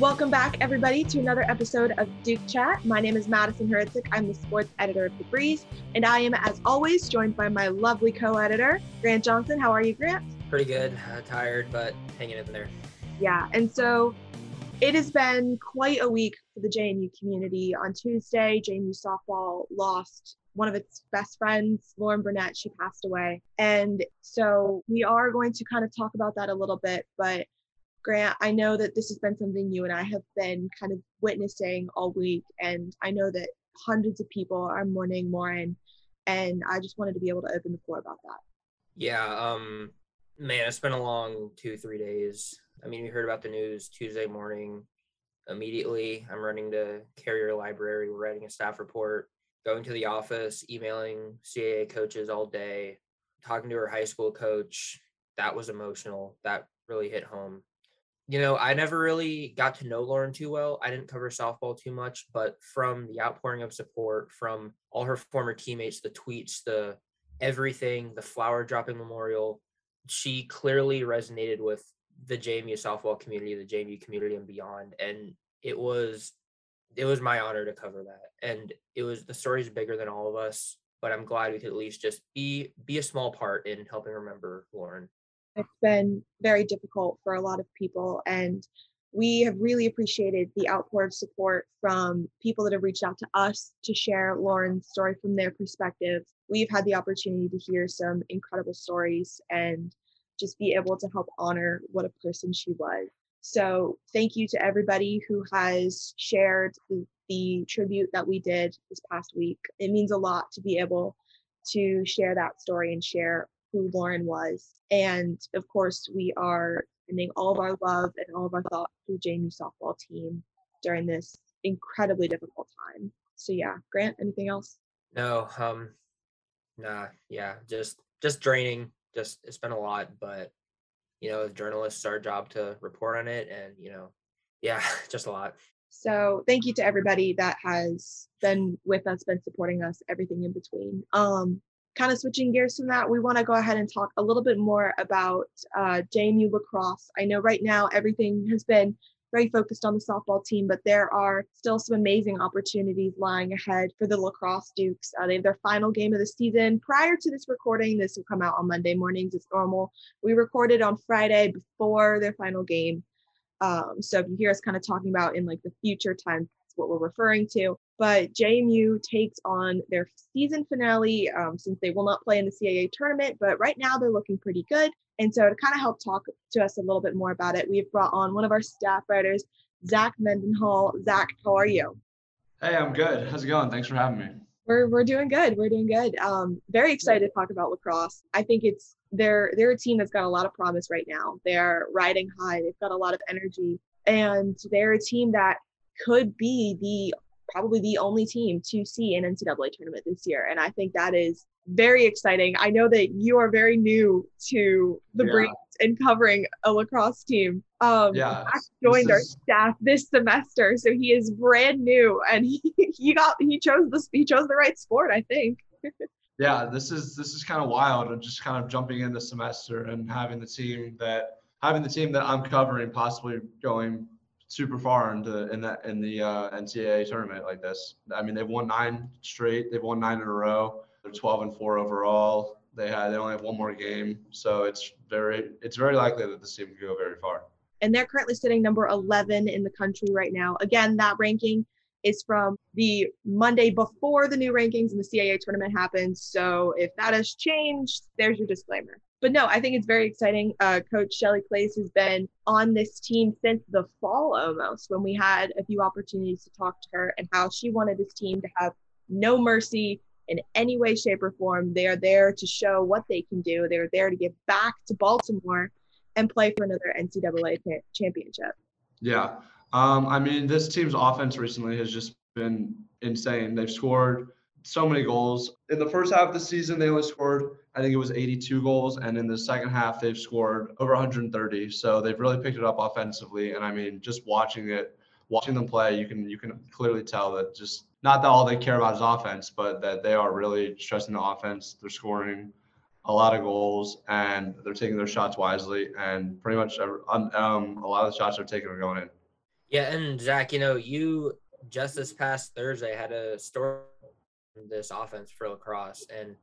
Welcome back, everybody, to another episode of Duke Chat. My name is Madison Hricik. I'm the sports editor of The Breeze, and I am, as always, joined by my lovely co editor, Grant Johnson. How are you, Grant? Pretty good. Uh, tired, but hanging in there. Yeah, and so it has been quite a week for the JMU community. On Tuesday, JMU softball lost one of its best friends, Lauren Bernett. She passed away. And so we are going to kind of talk about that a little bit, but Grant, I know that this has been something you and I have been kind of witnessing all week, and I know that hundreds of people are mourning Lauren, and I just wanted to be able to open the floor about that. Yeah, um, man, it's been a long two, three days. I mean, we heard about the news Tuesday morning. Immediately, I'm running to Carrier Library, we're writing a staff report, going to the office, emailing CAA coaches all day, talking to her high school coach. That was emotional. That really hit home you know, I never really got to know Lauren too well. I didn't cover softball too much, but from the outpouring of support from all her former teammates, the tweets, the everything, the flower dropping memorial, she clearly resonated with the JMU softball community, the JMU community and beyond. And it was it was my honor to cover that. And it was the story's bigger than all of us, but I'm glad we could at least just be be a small part in helping remember Lauren it's been very difficult for a lot of people and we have really appreciated the outpour of support from people that have reached out to us to share Lauren's story from their perspective. We've had the opportunity to hear some incredible stories and just be able to help honor what a person she was. So, thank you to everybody who has shared the, the tribute that we did this past week. It means a lot to be able to share that story and share who Lauren was. And of course, we are sending all of our love and all of our thoughts to the JMU softball team during this incredibly difficult time. So yeah, Grant, anything else? No, um, nah, yeah, just just draining. Just it's been a lot, but you know, as journalists, our job to report on it, and you know, yeah, just a lot. So thank you to everybody that has been with us, been supporting us, everything in between. Um, kind of switching gears from that, we want to go ahead and talk a little bit more about uh, JMU lacrosse. I know right now everything has been very focused on the softball team, but there are still some amazing opportunities lying ahead for the lacrosse Dukes. Uh, they have their final game of the season. Prior to this recording, this will come out on Monday mornings as normal. We recorded on Friday before their final game. Um, so if you hear us kind of talking about in like the future time, what we're referring to. But JMU takes on their season finale um, since they will not play in the CAA tournament. But right now they're looking pretty good. And so to kind of help talk to us a little bit more about it, we've brought on one of our staff writers, Zach Mendenhall. Zach, how are you? Hey, I'm good. How's it going? Thanks for having me. We're, we're doing good. We're doing good. Um, very excited to talk about lacrosse. I think it's they're they're a team that's got a lot of promise right now. They're riding high. They've got a lot of energy, and they're a team that could be the probably the only team to see an NCAA tournament this year. And I think that is very exciting. I know that you are very new to the yeah. Breeze and covering a lacrosse team. Um, yeah, joined is... our staff this semester, so he is brand new, and he, he got he chose the he chose the right sport, I think. yeah, this is this is kind of wild. I'm just kind of jumping in the semester and having the team that having the team that I'm covering possibly going super far into in that in the uh, NCAA tournament like this. I mean, they've won nine straight. They've won nine in a row. They're 12 and four overall. They had they only have one more game, so it's very it's very likely that this team can go very far. And they're currently sitting number 11 in the country right now. Again, that ranking is from the Monday before the new rankings and the CAA tournament happens. So if that has changed, there's your disclaimer but no, I think it's very exciting. Uh, Coach Shelley Klaes has been on this team since the fall almost, when we had a few opportunities to talk to her and how she wanted this team to have no mercy in any way, shape, or form. They are there to show what they can do. They're there to give back to Baltimore and play for another NCAA championship. Yeah. Um, I mean, this team's offense recently has just been insane. They've scored so many goals. In the first half of the season, they only scored, I think it was 82 goals. And in the second half, they've scored over 130. So they've really picked it up offensively. And I mean, just watching it, watching them play, you can you can clearly tell that just not that all they care about is offense, but that they are really stressing the offense. They're scoring a lot of goals and they're taking their shots wisely. And pretty much um, um a lot of the shots they're taking are going in. Yeah, and Zach, you know, you just this past Thursday had a story this offense for lacrosse and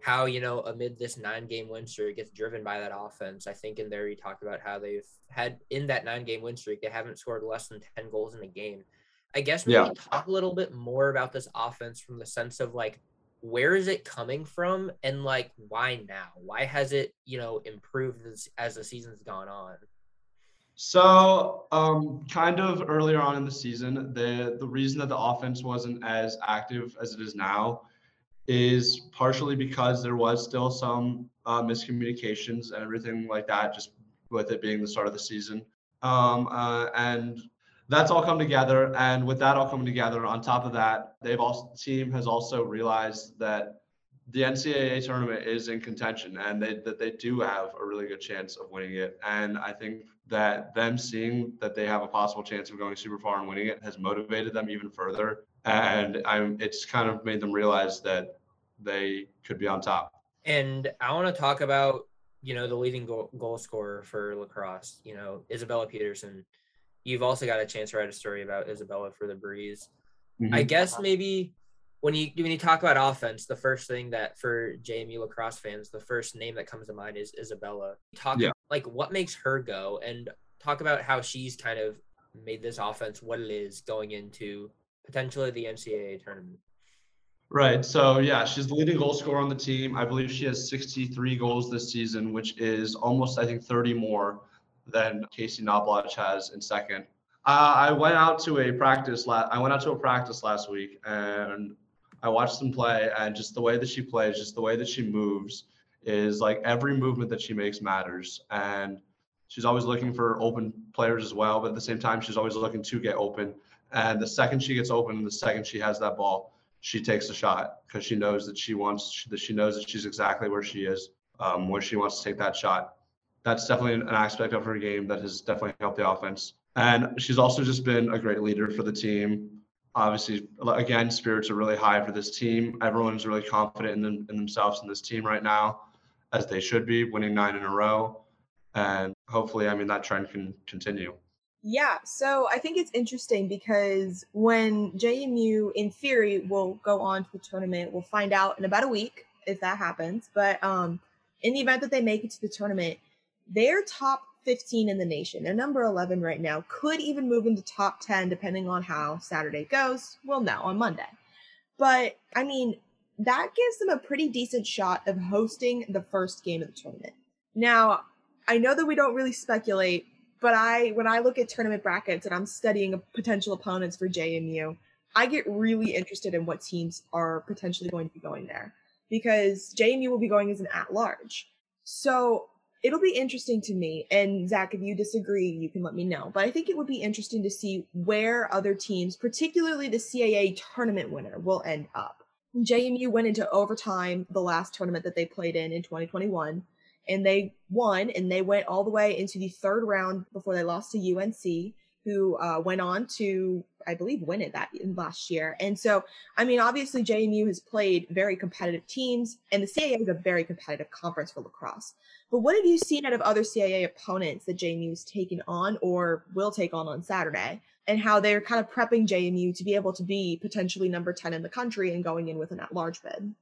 how you know amid this nine game win streak gets driven by that offense. I think in there you talked about how they've had in that nine game win streak they haven't scored less than ten goals in a game. I guess maybe yeah. talk a little bit more about this offense from the sense of like where is it coming from and like why now? Why has it you know improved as, as the season's gone on? So, um, kind of earlier on in the season, the the reason that the offense wasn't as active as it is now is partially because there was still some uh, miscommunications and everything like that, just with it being the start of the season. Um, uh, and that's all come together. And with that all coming together, on top of that, they've also team has also realized that the NCAA tournament is in contention and they, that they do have a really good chance of winning it. And I think that them seeing that they have a possible chance of going super far and winning it has motivated them even further. And I'm, it's kind of made them realize that they could be on top. And I want to talk about, you know, the leading goal, goal scorer for lacrosse, you know, Isabella Peterson. You've also got a chance to write a story about Isabella for the Breeze. Mm-hmm. I guess maybe when you when you talk about offense, the first thing that for JMU lacrosse fans, the first name that comes to mind is Isabella. Talk yeah. like what makes her go, and talk about how she's kind of made this offense what it is going into potentially the NCAA tournament. Right. So yeah, she's the leading goal scorer on the team. I believe she has 63 goals this season, which is almost I think 30 more than Casey Knoblauch has in second. Uh, I went out to a practice. La- I went out to a practice last week, and I watched them play. And just the way that she plays, just the way that she moves, is like every movement that she makes matters. And she's always looking for open players as well. But at the same time, she's always looking to get open. And the second she gets open, the second she has that ball, she takes a shot because she knows that she wants that she knows that she's exactly where she is, um, where she wants to take that shot. That's definitely an aspect of her game that has definitely helped the offense. And she's also just been a great leader for the team. Obviously, again, spirits are really high for this team. Everyone's really confident in, them, in themselves in this team right now, as they should be, winning nine in a row. And hopefully, I mean, that trend can continue. Yeah, so I think it's interesting because when JMU, in theory, will go on to the tournament, we'll find out in about a week if that happens. But um, in the event that they make it to the tournament, they're top 15 in the nation. They're number 11 right now. Could even move into top 10 depending on how Saturday goes. We'll know on Monday. But I mean, that gives them a pretty decent shot of hosting the first game of the tournament. Now, I know that we don't really speculate but I, when I look at tournament brackets and I'm studying potential opponents for JMU, I get really interested in what teams are potentially going to be going there because JMU will be going as an at large. So it'll be interesting to me. And Zach, if you disagree, you can let me know. But I think it would be interesting to see where other teams, particularly the CAA tournament winner, will end up. JMU went into overtime the last tournament that they played in in 2021 and they won and they went all the way into the third round before they lost to UNC, who uh, went on to, I believe, win it that last year. And so, I mean, obviously JMU has played very competitive teams, and the CAA is a very competitive conference for lacrosse. But what have you seen out of other CAA opponents that JMU has taken on or will take on on Saturday? And how they're kind of prepping JMU to be able to be potentially number 10 in the country and going in with an at large bid?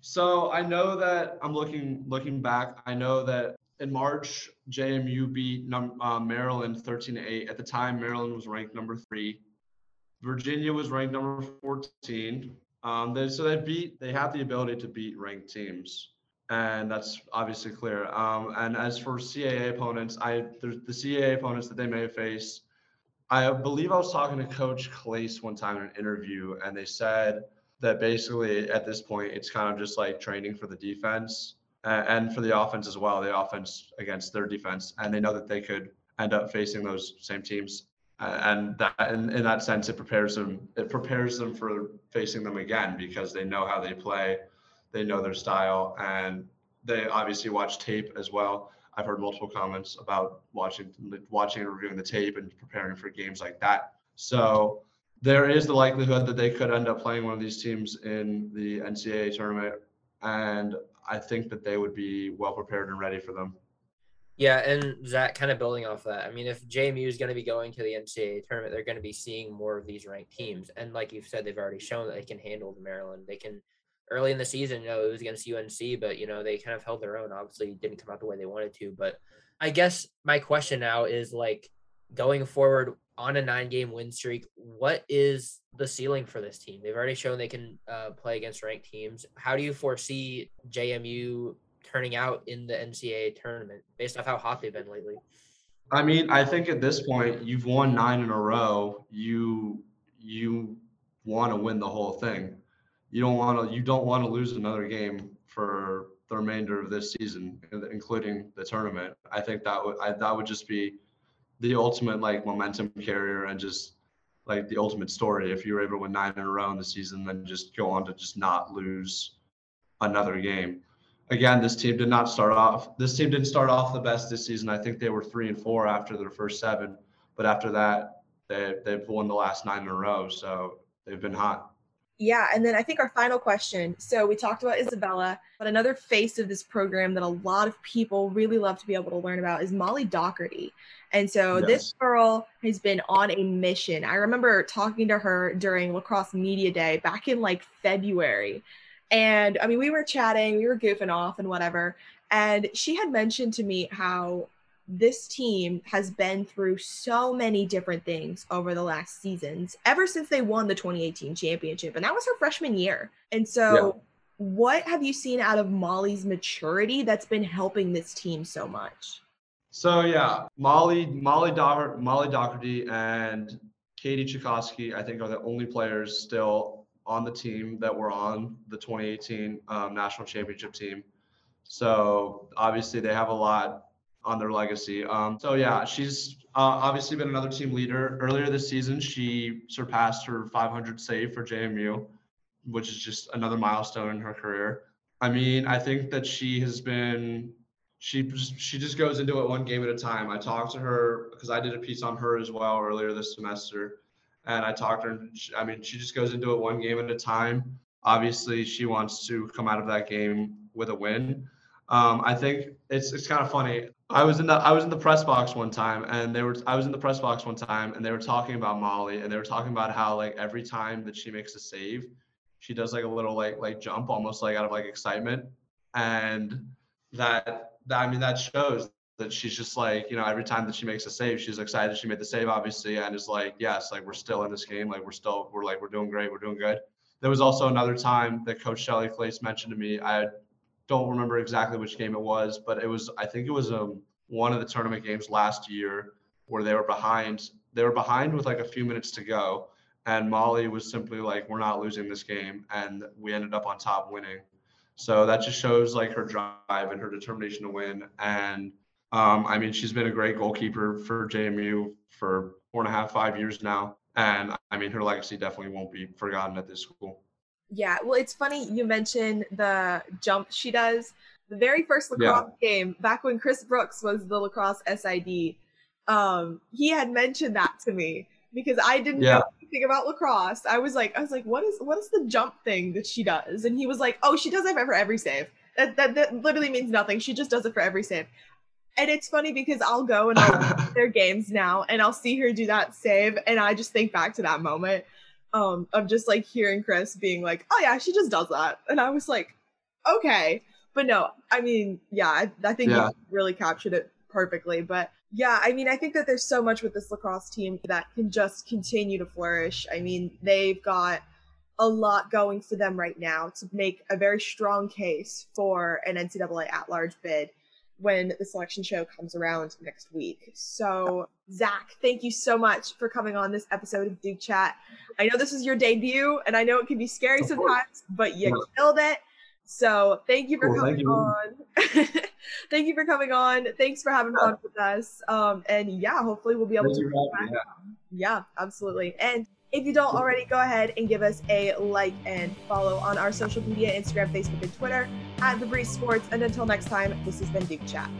So I know that I'm looking looking back. I know that in March, JMU beat uh, Maryland 13 to 8. At the time, Maryland was ranked number three. Virginia was ranked number 14. Um, they, so they beat. They have the ability to beat ranked teams, and that's obviously clear. Um, and as for CAA opponents, I the CAA opponents that they may face. I believe I was talking to Coach Klaes one time in an interview, and they said that basically at this point it's kind of just like training for the defense and for the offense as well. The offense against their defense, and they know that they could end up facing those same teams. And that, in, in that sense, it prepares them. It prepares them for facing them again because they know how they play, they know their style, and they obviously watch tape as well. I've heard multiple comments about watching, watching and reviewing the tape and preparing for games like that. So there is the likelihood that they could end up playing one of these teams in the NCAA tournament, and I think that they would be well prepared and ready for them. Yeah, and Zach, kind of building off that. I mean, if JMU is going to be going to the NCAA tournament, they're going to be seeing more of these ranked teams. And like you've said, they've already shown that they can handle the Maryland. They can early in the season, you know, it was against UNC, but you know, they kind of held their own. Obviously, didn't come out the way they wanted to. But I guess my question now is like going forward on a nine game win streak, what is the ceiling for this team? They've already shown they can uh, play against ranked teams. How do you foresee JMU turning out in the NCAA tournament based off how hot they've been lately? I mean, I think at this point you've won nine in a row. You you want to win the whole thing. You don't want to you don't want to lose another game for the remainder of this season, including the tournament. I think that would I, that would just be the ultimate like momentum carrier and just like the ultimate story. If you were able to win nine in a row in the season, then just go on to just not lose another game again, this team did not start off. This team didn't start off the best this season. I think they were three and four after their first seven, but after that, they they've won the last nine in a row. So they've been hot. Yeah, and then I think our final question. So we talked about Isabella, but another face of this program that a lot of people really love to be able to learn about is Molly Dougherty. And so yes. this girl has been on a mission. I remember talking to her during lacrosse media day back in like February and I mean, we were chatting, we were goofing off and whatever. And she had mentioned to me how this team has been through so many different things over the last seasons, ever since they won the 2018 championship. And that was her freshman year. And so, yeah. what have you seen out of Molly's maturity that's been helping this team so much? So yeah, Molly, Molly, Do- Molly Dougherty, and Katie Checkosky, I think, are the only players still on the team that were on the 2018 um, national championship team. So obviously they have a lot on their legacy. Um, so yeah, she's uh, obviously been another team leader. Earlier this season, she surpassed her 500 save for JMU, which is just another milestone in her career. I mean, I think that she has been she she just goes into it one game at a time. I talked to her because I did a piece on her as well earlier this semester and I talked to her. She, I mean, she just goes into it one game at a time. Obviously, she wants to come out of that game with a win. Um, I think it's it's kind of funny. I was in the I was in the press box one time, and they were I was in the press box one time, and they were talking about Molly, and they were talking about how like every time that she makes a save, she does like a little like like jump, almost like out of like excitement, and that that I mean that shows that she's just like, you know, every time that she makes a save, she's excited she made the save, obviously, and is like, yes, like we're still in this game, like we're still, we're like, we're doing great, we're doing good. There was also another time that Coach Shelley Klaes mentioned to me. I don't remember exactly which game it was, but it was, I think it was um, one of the tournament games last year where they were behind. They were behind with like a few minutes to go, and Molly was simply like, "We're not losing this game," and we ended up on top, winning. So that just shows like her drive and her determination to win, and um, I mean, she's been a great goalkeeper for JMU for four and a half, five years now. And I mean, her legacy definitely won't be forgotten at this school. Yeah, well, it's funny you mentioned the jump she does. The very first lacrosse yeah. game, back when Chris Brooks was the lacrosse SID, um, he had mentioned that to me because I didn't yeah. know anything about lacrosse. I was like, I was like, what is what is the jump thing that she does? And he was like, oh, she does it for every save. That, that, that literally means nothing. She just does it for every save. And it's funny because I'll go and I'll watch their games now and I'll see her do that save. And I just think back to that moment um, of just like hearing Chris being like, oh yeah, she just does that. And I was like, okay. But no, I mean, yeah, I, I think yeah. you really captured it perfectly. But yeah, I mean, I think that there's so much with this lacrosse team that can just continue to flourish. I mean, they've got a lot going for them right now to make a very strong case for an NCAA at large bid when the selection show comes around next week. So, Zach, thank you so much for coming on this episode of Duke Chat. I know this is your debut, and I know it can be scary sometimes, but you yeah. killed it. So, thank you for cool, coming thank you. on. thank you for coming on. Thanks for having fun with us. Um, and yeah, hopefully we'll be able thank to. Yeah. yeah, absolutely. And if you don't already, go ahead and give us a like and follow on our social media Instagram, Facebook, and Twitter at The Breeze Sports. And until next time, this has been Duke Chat.